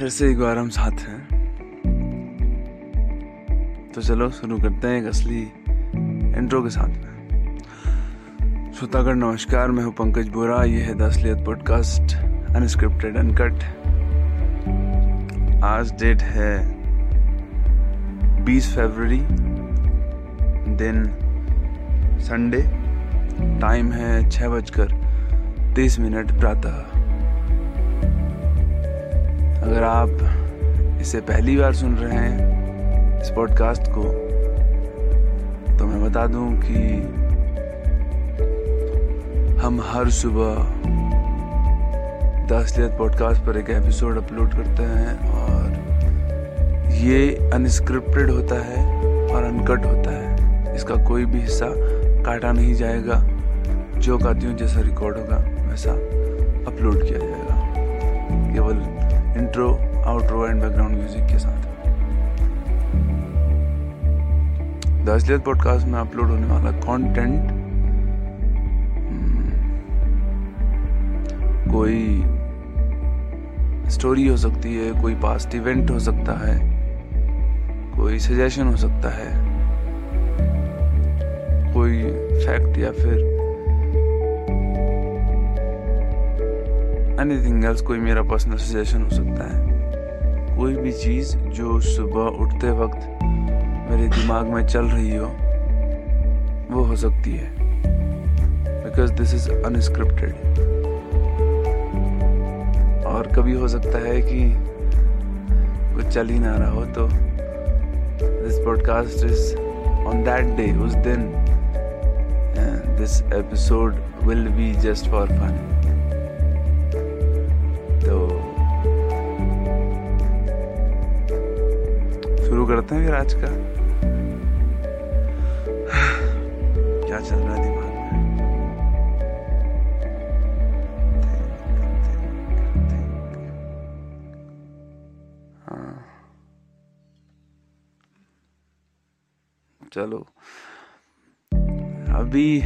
फिर से एक बार हम साथ हैं। तो चलो, शुरू करते हैं एक असली इंट्रो के साथ में। श्रोतागढ़ नमस्कार, मैं हूँ पंकज बोरा। ये है the Asliyat podcast unscripted uncut आज डेट है 20 फरवरी, दिन संडे टाइम है छः बजकर तीस मिनट, प्रातः। अगर आप इसे पहली बार सुन रहे हैं इस पॉडकास्ट को तो मैं बता दूँ कि हम हर सुबह द असलियत पॉडकास्ट पर एक एपिसोड अपलोड करते हैं और ये अनस्क्रिप्टेड होता है और अनकट होता है। इसका कोई भी हिस्सा काटा नहीं जाएगा। जो कहती हूँ जैसा रिकॉर्ड होगा, वैसा अपलोड किया जाएगा। केवल intro outro and background music के साथ। द असलियत पॉडकास्ट में अपलोड होने वाला कंटेंट हम्म, कोई स्टोरी हो सकती है कोई पास्ट इवेंट हो सकता है कोई सजेशन हो सकता है कोई फैक्ट या फिर एनीथिंग एल्स कोई मेरा पर्सनल सजेशन हो सकता है। कोई भी चीज़ जो सुबह उठते वक्त मेरे दिमाग में चल रही हो, वो हो सकती है। बिकॉज़ दिस इज़ अनस्क्रिप्टेड और कभी हो सकता है कि कुछ चल ही ना रहा हो तो this podcast is on that day उस दिन this episode will be just for fun करते हैं फिर आज का क्या चल रहा है दिमाग में? हाँ। चलो। अभी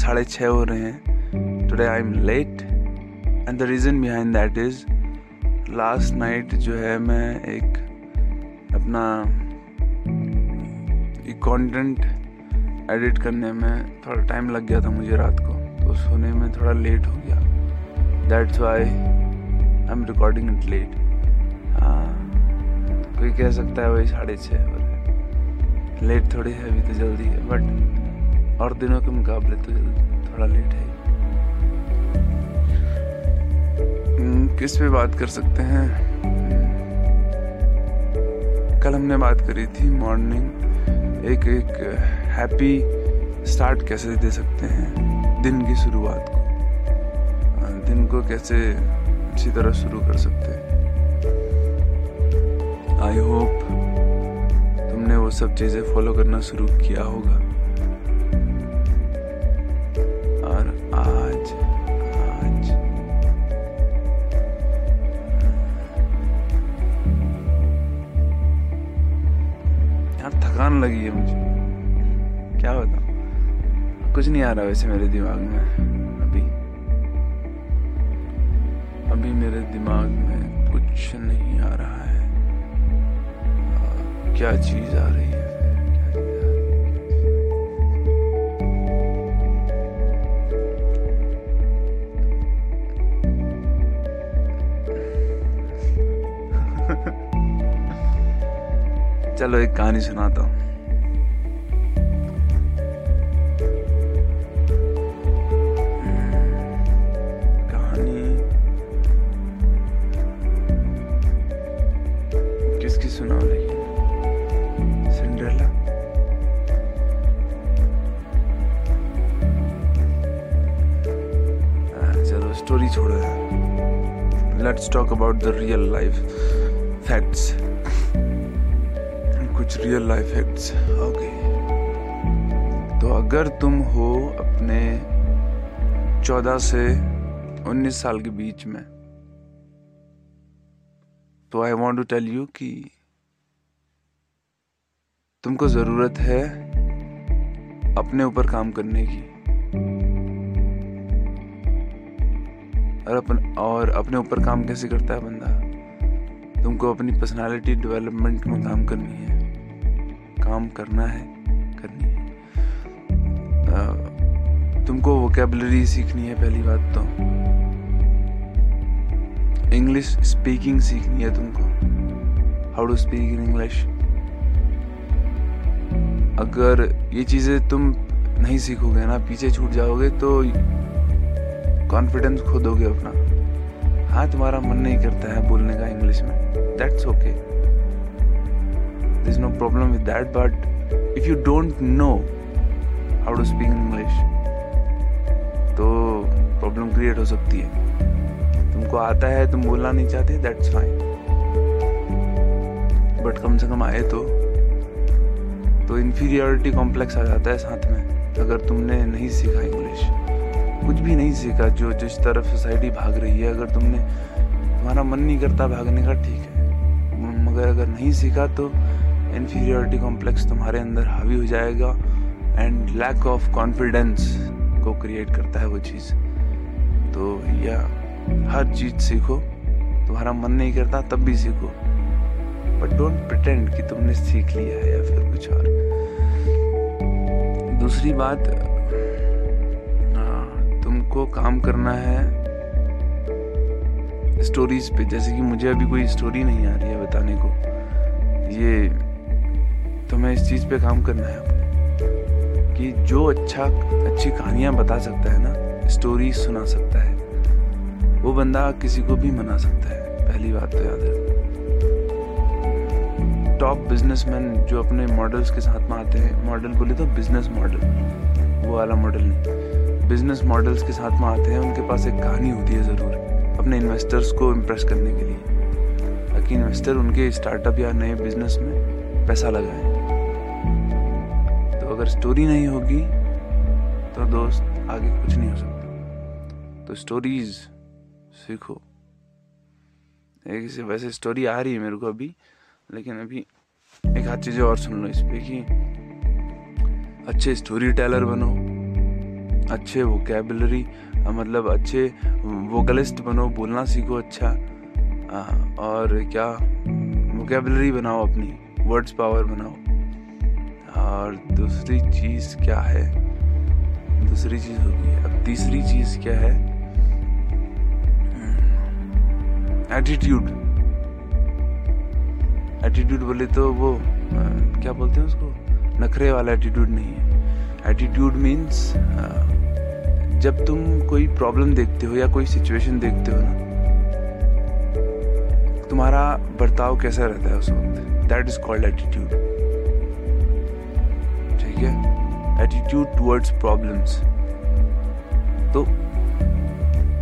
साढ़े छः हो रहे हैं। Today I am late and the reason behind that is last night जो है मैं एक अपना कंटेंट एडिट करने में थोड़ा टाइम लग गया था मुझे रात को तो सोने में थोड़ा लेट हो गया। That's why I am recording it late कोई कह सकता है वही साढ़े छः हो लेट थोड़ी है, अभी तो जल्दी है बट और दिनों के मुकाबले तो थोड़ा लेट है। किस पे बात कर सकते हैं? कल हमने बात करी थी मॉर्निंग एक एक हैप्पी स्टार्ट कैसे दे सकते हैं दिन की शुरुआत को। दिन को कैसे अच्छी तरह शुरू कर सकते हैं। आई होप तुमने वो सब चीज़ें फॉलो करना शुरू किया होगा। थकान लगी है मुझे। क्या होता कुछ नहीं आ रहा वैसे मेरे दिमाग में, अभी। अभी मेरे दिमाग में कुछ नहीं आ रहा है। क्या चीज़ आ रही है? चलो, एक कहानी सुनाता हूँ। कहानी। किसकी सुनाओ लेकिन सिंड्रेला? चलो स्टोरी छोड़ो let's talk about the real life facts real life facts okay तो अगर तुम हो अपने चौदह से उन्नीस साल के बीच में तो I want to tell you कि तुमको ज़रूरत है अपने ऊपर काम करने की। और अपन, और अपने ऊपर काम कैसे करता है बंदा? तुमको अपनी पर्सनालिटी डेवलपमेंट में काम करनी है। काम करना है, करनी है। तुमको वोकेबलरी सीखनी है, पहली बात तो। इंग्लिश स्पीकिंग सीखनी है तुमको। How to speak in English अगर ये चीज़ें तुम नहीं सीखोगे ना, पीछे छूट जाओगे तो कॉन्फिडेंस खो दोगे अपना। हाँ तुम्हारा मन नहीं करता है बोलने का इंग्लिश में। That's okay there's no problem with that, but if you don't know how to speak english तो प्रॉब्लम क्रिएट हो सकती है। तुमको आता है, तुम बोलना नहीं चाहते दैट्स फाइन बट कम से कम आए तो तो इन्फीरियोरिटी कॉम्प्लेक्स आ जाता है साथ में, अगर तुमने नहीं सीखा इंग्लिश कुछ भी नहीं सीखा, जो जिस तरफ़ सोसाइटी भाग रही है, अगर तुमने, तुम्हारा मन नहीं करता भागने का, ठीक है। मगर अगर नहीं सीखा तो इन्फीरियोरिटी कॉम्प्लेक्स तुम्हारे अंदर हावी हो जाएगा एंड लैक ऑफ़ कॉन्फिडेंस को क्रिएट करता है वो चीज़। तो या हर चीज़ सीखो, तुम्हारा मन नहीं करता तब भी सीखो। बट डोंट प्रिटेंड कि तुमने सीख लिया है या फिर कुछ और। दूसरी बात तुमको काम करना है स्टोरीज पे। जैसे कि मुझे अभी कोई स्टोरी नहीं आ रही है बताने को। ये तुम्हें इस चीज़ पे काम करना है कि जो अच्छा अच्छी कहानियाँ बता सकता है ना स्टोरी सुना सकता है। वो बंदा किसी को भी मना सकता है, पहली बात तो याद रखो टॉप बिजनेसमैन जो अपने मॉडल्स के साथ में आते हैं मॉडल बोले तो बिज़नेस मॉडल वो वाला मॉडल नहीं। बिज़नेस मॉडल्स के साथ में आते हैं, उनके पास एक कहानी होती है ज़रूर, अपने इन्वेस्टर्स को इम्प्रेस करने के लिए। ताकि इन्वेस्टर उनके स्टार्टअप या नए बिज़नेस में पैसा लगाए। अगर स्टोरी नहीं होगी तो दोस्त, आगे कुछ नहीं हो सकता। तो स्टोरीज सीखो। एक से वैसे स्टोरी आ रही है मेरे को अभी, लेकिन अभी एक आध चीज़ें और सुन लो इस पर कि अच्छे स्टोरी टेलर बनो, अच्छे वोकेबलरी मतलब अच्छे वोकलिस्ट बनो, बोलना सीखो अच्छा। और क्या वोकेबलरी बनाओ अपनी। वर्ड्स पावर बनाओ। और दूसरी चीज़ क्या है? दूसरी चीज़ होगी। अब तीसरी चीज़ क्या है? एटीट्यूड एटीट्यूड बोले तो वो क्या बोलते हैं उसको? नखरे वाला एटीट्यूड नहीं है। एटीट्यूड मीन्स जब तुम कोई प्रॉब्लम देखते हो या कोई सिचुएशन देखते हो ना, तुम्हारा बर्ताव कैसा रहता है उस वक्त? दैट इज़ कॉल्ड एटीट्यूड ठीक है? एटीट्यूड टूवर्ड्स प्रॉब्लम्स तो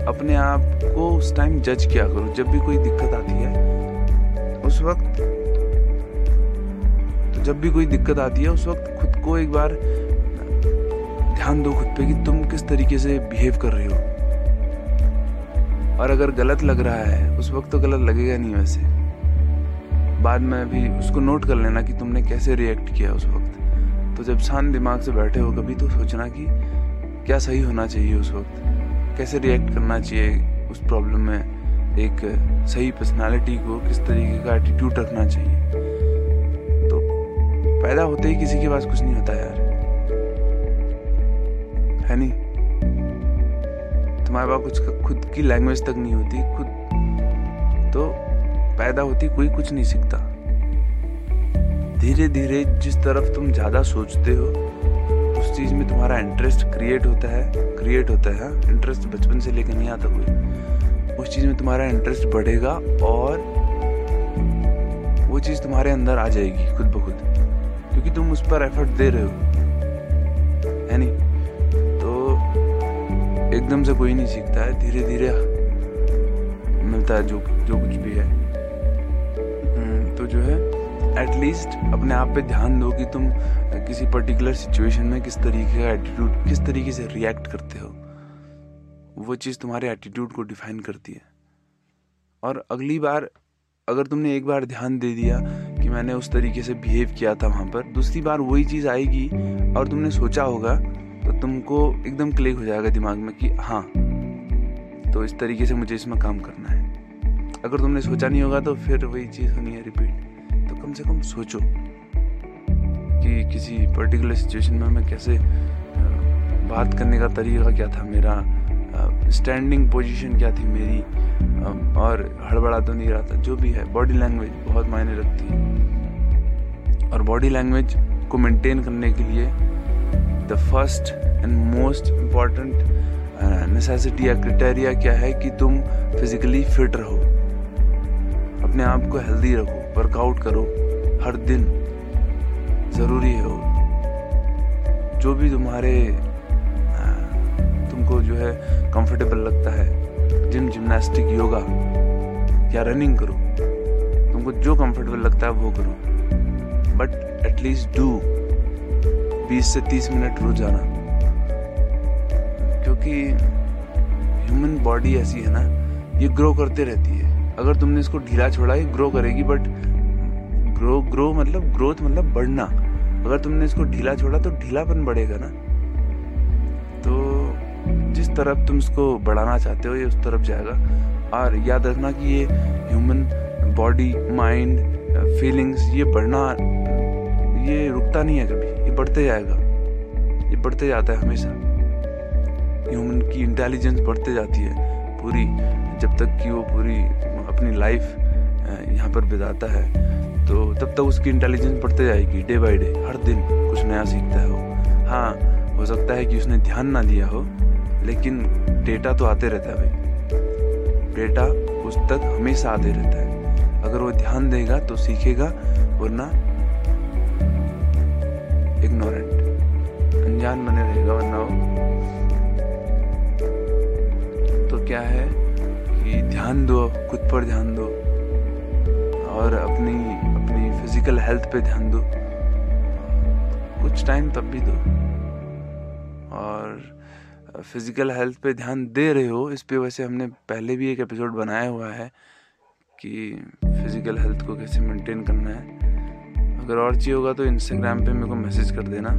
अपने आप को उस टाइम जज किया करो, जब भी कोई दिक्कत आती है, उस वक्त तो जब भी कोई दिक्कत आती है, उस वक्त खुद को एक बार ध्यान दो खुद पे कि तुम किस तरीके से बिहेव कर रहे हो। और अगर गलत लग रहा है, उस वक्त तो गलत लगेगा नहीं वैसे। बाद में भी उसको नोट कर लेना कि तुमने कैसे रिएक्ट किया उस वक्त। तो जब शांत दिमाग से बैठे हो, कभी तो सोचना कि क्या सही होना चाहिए उस वक्त। कैसे रिएक्ट करना चाहिए उस प्रॉब्लम में एक सही पर्सनालिटी को, किस तरीके का एटीट्यूड रखना चाहिए। तो पैदा होते ही किसी के पास कुछ नहीं होता यार। है नहीं? तुम्हारे पास कुछ खुद की लैंग्वेज तक नहीं होती, खुद। तो पैदा होती कोई कुछ नहीं सीखता। धीरे धीरे जिस तरफ़ तुम ज़्यादा सोचते हो, उस चीज़ में तुम्हारा इंटरेस्ट क्रिएट होता है क्रिएट होता है। इंटरेस्ट बचपन से लेकर नहीं आता कोई। उस चीज़ में तुम्हारा इंटरेस्ट बढ़ेगा और वो चीज़ तुम्हारे अंदर आ जाएगी खुद ब खुद। क्योंकि तुम उस पर एफर्ट दे रहे हो। है नहीं? तो एकदम से कोई नहीं सीखता है। धीरे धीरे मिलता है जो जो कुछ भी है। तो जो है एटलीस्ट अपने आप पे ध्यान दो कि तुम किसी पर्टिकुलर सिचुएशन में किस तरीके का एटीट्यूड किस तरीके से रिएक्ट करते हो। वो चीज़ तुम्हारे एटीट्यूड को डिफाइन करती है। और अगली बार, अगर तुमने एक बार ध्यान दे दिया कि मैंने उस तरीके से बिहेव किया था वहाँ पर, दूसरी बार वही चीज़ आएगी और तुमने सोचा होगा तो तुमको एकदम क्लिक हो जाएगा दिमाग में कि हाँ तो इस तरीके से मुझे इसमें काम करना है। अगर तुमने सोचा नहीं होगा तो फिर वही चीज़ होनी है रिपीट तो कम से कम सोचो कि किसी पर्टिकुलर सिचुएशन में मैं कैसे बात करने का तरीका क्या था, मेरा स्टैंडिंग पोजीशन क्या थी मेरी और हड़बड़ा तो नहीं रहा था, जो भी है बॉडी लैंग्वेज बहुत मायने रखती है। और बॉडी लैंग्वेज को मेंटेन करने के लिए the first and most important necessity या क्रिटेरिया क्या है कि तुम फिजिकली फिट रहो। अपने आप को हेल्दी रखो वर्कआउट करो, हर दिन ज़रूरी है वो। जो भी तुम्हारे तुमको जो है कंफर्टेबल लगता है जिम जिमनास्टिक योगा या रनिंग करो, तुमको जो कंफर्टेबल लगता है वो करो। बट एटलीस्ट डू 20 से 30 मिनट रोज़ाना क्योंकि ह्यूमन बॉडी ऐसी है ना, ये ग्रो करते रहती है। अगर तुमने इसको ढीला छोड़ा, ये ग्रो करेगी बट ग्रो ग्रो मतलब ग्रोथ मतलब बढ़ना। अगर तुमने इसको ढीला छोड़ा तो ढीलापन बढ़ेगा ना। तो जिस तरफ़ तुम इसको बढ़ाना चाहते हो, ये उस तरफ़ जाएगा। और याद रखना कि ये ह्यूमन बॉडी माइंड फीलिंग्स ये बढ़ना, ये रुकता नहीं है कभी। ये बढ़ते जाएगा। ये बढ़ते जाता है हमेशा। ह्यूमन की इंटेलिजेंस बढ़ते जाती है पूरी, जब तक कि वो पूरी अपनी लाइफ यहाँ पर बिताता है। तो तब तक उसकी इंटेलिजेंस बढ़ते जाएगी डे बाय डे हर दिन कुछ नया सीखता है वो। हाँ हो सकता है कि उसने ध्यान ना दिया हो, लेकिन डेटा तो आते रहता है भाई। डेटा उस तक हमेशा आते रहता है। अगर वो ध्यान देगा तो सीखेगा, वरना इग्नोरेंट अनजान बने रहेगा, वरना वो। तो क्या है? कि ध्यान दो, खुद पर ध्यान दो। और अपनी अपनी फ़िज़िकल हेल्थ पे ध्यान दो। कुछ टाइम तब भी दो। और फ़िज़िकल हेल्थ पे ध्यान दे रहे हो, इस पे वैसे हमने पहले भी एक एपिसोड बनाया हुआ है कि फ़िज़िकल हेल्थ को कैसे मेंटेन करना है। अगर और चाहिए होगा तो इंस्टाग्राम पे मेरे को मैसेज कर देना।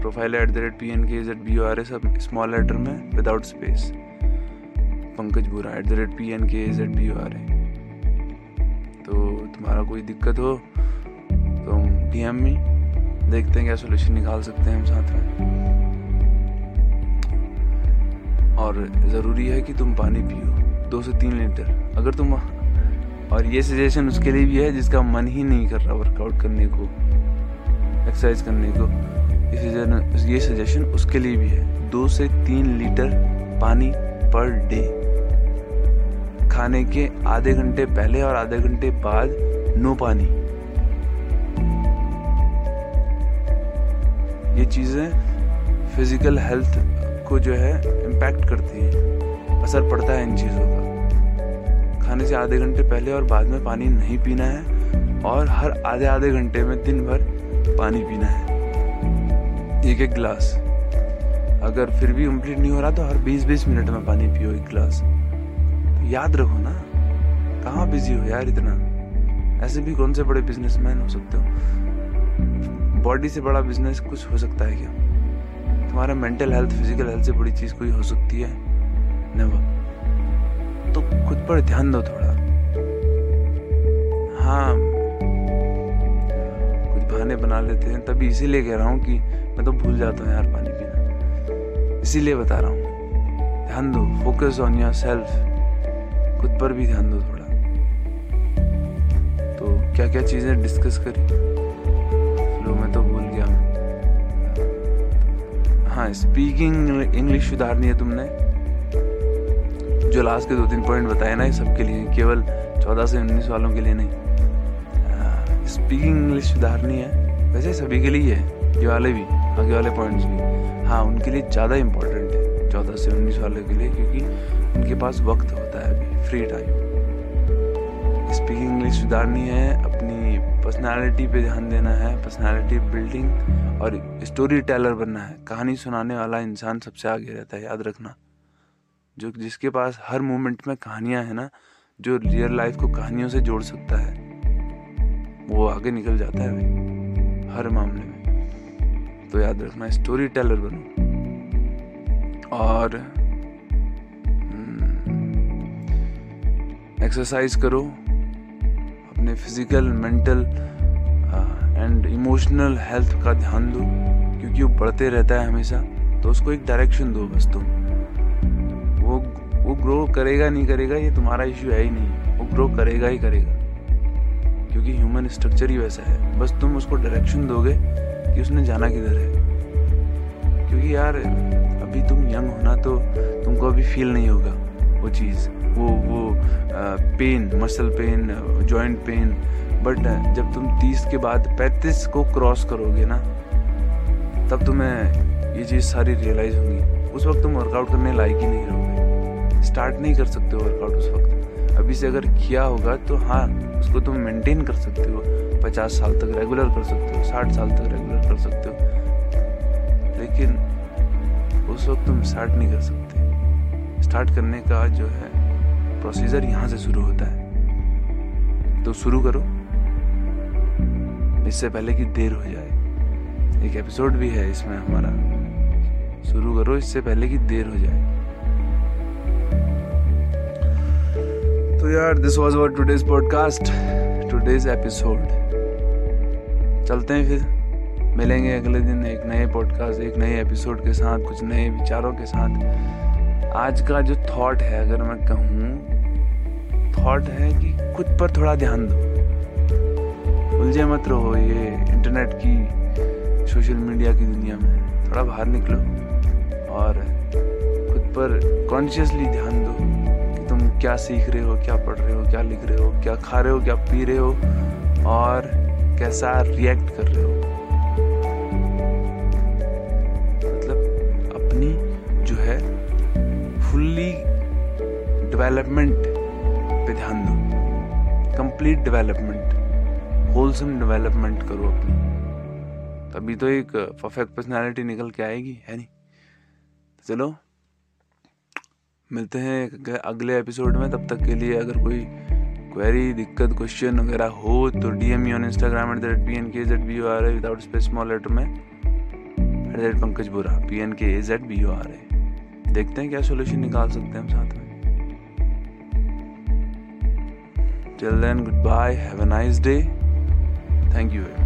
Profile at the rate P N K is B R S small letter में without space Pankaj Bora at the rate P N K is B R A तो तुम्हारा कोई दिक्कत हो तो हम डी एम में देखते हैं क्या सोल्यूशन निकाल सकते हैं हम साथ में। और ज़रूरी है कि तुम पानी पियो, दो से तीन लीटर। अगर तुम, और ये सजेशन उसके लिए भी है जिसका मन ही नहीं कर रहा वर्कआउट करने को एक्सरसाइज करने को। ये सजेशन उसके लिए भी है। दो से तीन लीटर पानी पर डे खाने के आधे घंटे पहले और आधे घंटे बाद नो पानी। ये चीज़ें फ़िज़िकल हेल्थ को जो है इम्पैक्ट करती है, असर पड़ता है इन चीज़ों का। खाने से आधे घंटे पहले और बाद में पानी नहीं पीना है और हर आधे आधे घंटे में दिन भर पानी पीना है। एक एक गिलास। अगर फिर भी कंप्लीट नहीं हो रहा तो हर 20-20 मिनट में पानी पियो एक गिलास। याद रखो ना, कहाँ बिज़ी हो यार इतना? ऐसे भी कौन से बड़े बिजनेसमैन हो सकते हो? बॉडी से बड़ा बिज़नेस कुछ हो सकता है क्या? तुम्हारा मेंटल हेल्थ फ़िज़िकल हेल्थ से बड़ी चीज़ कोई हो सकती है? नेवर तो खुद पर ध्यान दो थोड़ा। हाँ। कुछ बहाने बना लेते हैं, तभी इसीलिए कह रहा हूँ कि मैं तो भूल जाता हूँ यार पानी पीना। इसीलिए बता रहा हूँ। ध्यान दो फोकस ऑन योर सेल्फ खुद पर भी ध्यान दो थोड़ा। तो क्या क्या चीज़ें डिस्कस करी? लो मैं तो भूल गया मैं। हाँ स्पीकिंग इंग्लिश सुधारनी है तुमने। जो लास्ट के दो तीन पॉइंट बताए ना ये सबके लिए, केवल चौदह से उन्नीस वालों के लिए नहीं। स्पीकिंग इंग्लिश सुधारनी है। वैसे सभी के लिए है ये वाले भी आगे वाले पॉइंट्स भी। हाँ उनके लिए ज़्यादा इम्पोर्टेंट है चौदह से उन्नीस वाले के लिए, क्योंकि उनके पास वक्त होता है अभी फ्री टाइम स्पीकिंग इंग्लिश सुधारनी है, अपनी पर्सनालिटी पे ध्यान देना है पर्सनालिटी बिल्डिंग और स्टोरी टेलर बनना है। कहानी सुनाने वाला इंसान सबसे आगे रहता है, याद रखना। जो जिसके पास हर मोमेंट में कहानियाँ है ना, जो रियल लाइफ को कहानियों से जोड़ सकता है, वो आगे निकल जाता है भाई हर मामले में। तो याद रखना स्टोरी टेलर बनो। और हम्म, एक्सरसाइज करो अपने physical mental and emotional health का ध्यान दो क्योंकि वो बढ़ते रहता है हमेशा तो उसको एक डायरेक्शन दो बस तुम। वो वो ग्रो करेगा नहीं करेगा ये तुम्हारा इश्यू है ही नहीं। वो ग्रो करेगा ही करेगा। क्योंकि ह्यूमन स्ट्रक्चर ही वैसा है। बस तुम उसको डायरेक्शन दोगे कि उसने जाना किधर है। क्योंकि यार अभी तुम यंग होना तो तुमको अभी फील नहीं होगा वो चीज़। वो वो pain muscle pain joint pain but जब तुम तीस के बाद पैंतीस को क्रॉस करोगे ना, तब तुम्हें ये चीज़ सारी रियलाइज़ होंगी। उस वक्त तुम वर्कआउट करने लायक ही नहीं रहोगे। स्टार्ट नहीं कर सकते हो वर्कआउट उस वक्त। अभी से अगर किया होगा तो हाँ उसको तुम मेंटेन कर सकते हो। पचास साल तक रेगुलर कर सकते हो, साठ साल तक रेगुलर कर सकते हो। लेकिन उस वक्त तुम स्टार्ट नहीं कर सकते। स्टार्ट करने का जो है प्रोसीजर यहाँ से शुरू होता है। तो शुरू करो। इससे पहले कि देर हो जाए। एक एपिसोड भी है इसमें हमारा। शुरू करो, इससे पहले कि देर हो जाए। तो यार this was our today's podcast today's episode चलते हैं फिर। मिलेंगे अगले दिन एक नए पॉडकास्ट एक नए एपिसोड के साथ, कुछ नए विचारों के साथ। आज का जो थॉट है, अगर मैं कहूँ थॉट है कि खुद पर थोड़ा ध्यान दो। उलझे मत रहो, ये इंटरनेट की सोशल मीडिया की दुनिया में। थोड़ा बाहर निकलो और खुद पर कॉन्शियसली ध्यान दो कि तुम क्या सीख रहे हो, क्या पढ़ रहे हो, क्या लिख रहे हो, क्या खा रहे हो, क्या पी रहे हो और कैसा रिएक्ट कर रहे हो। फुल्ली डेवलपमेंट पे ध्यान दो। कंप्लीट डेवलपमेंट होलसम डेवलपमेंट करो अपनी। तभी तो एक परफेक्ट पर्सनालिटी निकल के आएगी, है नहीं? तो चलो, मिलते हैं अगले एपिसोड में। तब तक के लिए अगर कोई क्वेरी दिक्कत क्वेश्चन वगैरह हो तो D M on Instagram at the rate P N K Z B O R A without space small letter में। At the rate Pankaj Bora P N K Z B O R A देखते हैं क्या solution निकाल सकते हैं हम साथ में। Chill then goodbye have a nice day thank you very